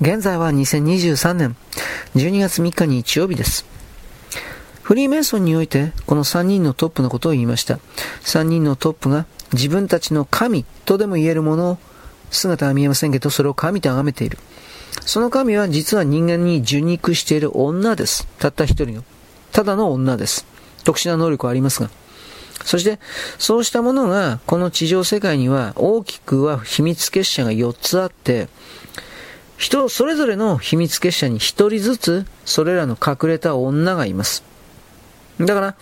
現在は2023年12月3日日曜日です。フリーメイソンにおいてこの3人のトップのことを言いました。3人のトップが自分たちの神とでも言えるものを姿は見えませんけどそれを神と崇めている。その神は実は人間に受肉している女です。たった一人の。ただの女です。特殊な能力はありますが。そして、そうしたものが、この地上世界には大きくは秘密結社が4つあって、人それぞれの秘密結社に1人ずつ、それらの隠れた女がいます。だから、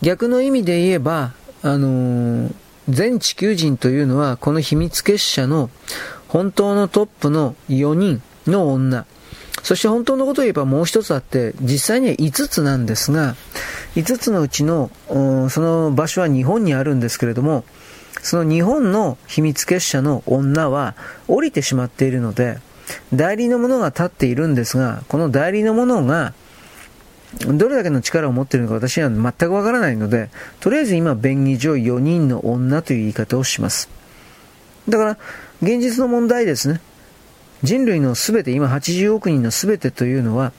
逆の意味で言えば、あのー、全地球人というのは、この秘密結社の本当のトップの4人の女。そして本当のことを言えばもう一つあって、実際には5つなんですが、5つのうちの、その場所は日本にあるんですけれども、その日本の秘密結社の女は降りてしまっているので、代理の者が立っているんですが、この代理の者が、どれだけの力を持っているのか私には全くわからないので、とりあえず今、便宜上4人の女という言い方をします。だから、現実の問題ですね。人類のすべて、今80億人のすべてというのは、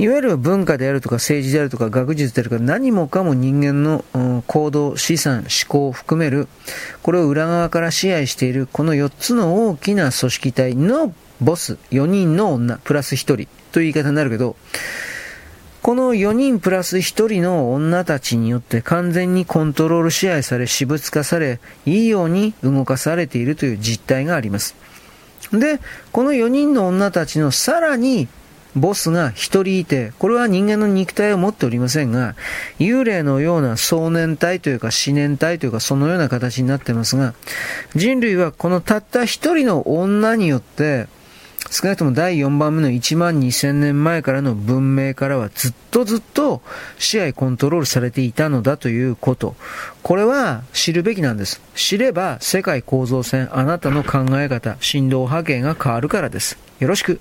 いわゆる文化であるとか政治であるとか学術であるとか何もかも人間の行動、資産、思考を含める、これを裏側から支配しているこの4つの大きな組織体のボス、4人の女、プラス1人という言い方になるけど、この4人プラス1人の女たちによって完全にコントロール支配され、私物化され、いいように動かされているという実態があります。で、この4人の女たちのさらにボスが一人いて、これは人間の肉体を持っておりませんが、幽霊のような壮年体というか思念体というかそのような形になってますが、人類はこのたった一人の女によって、少なくとも第4番目の1万2000年前からの文明からはずっとずっと支配コントロールされていたのだということ。これは知るべきなんです。知れば世界構造線、あなたの考え方、振動波形が変わるからです。よろしく。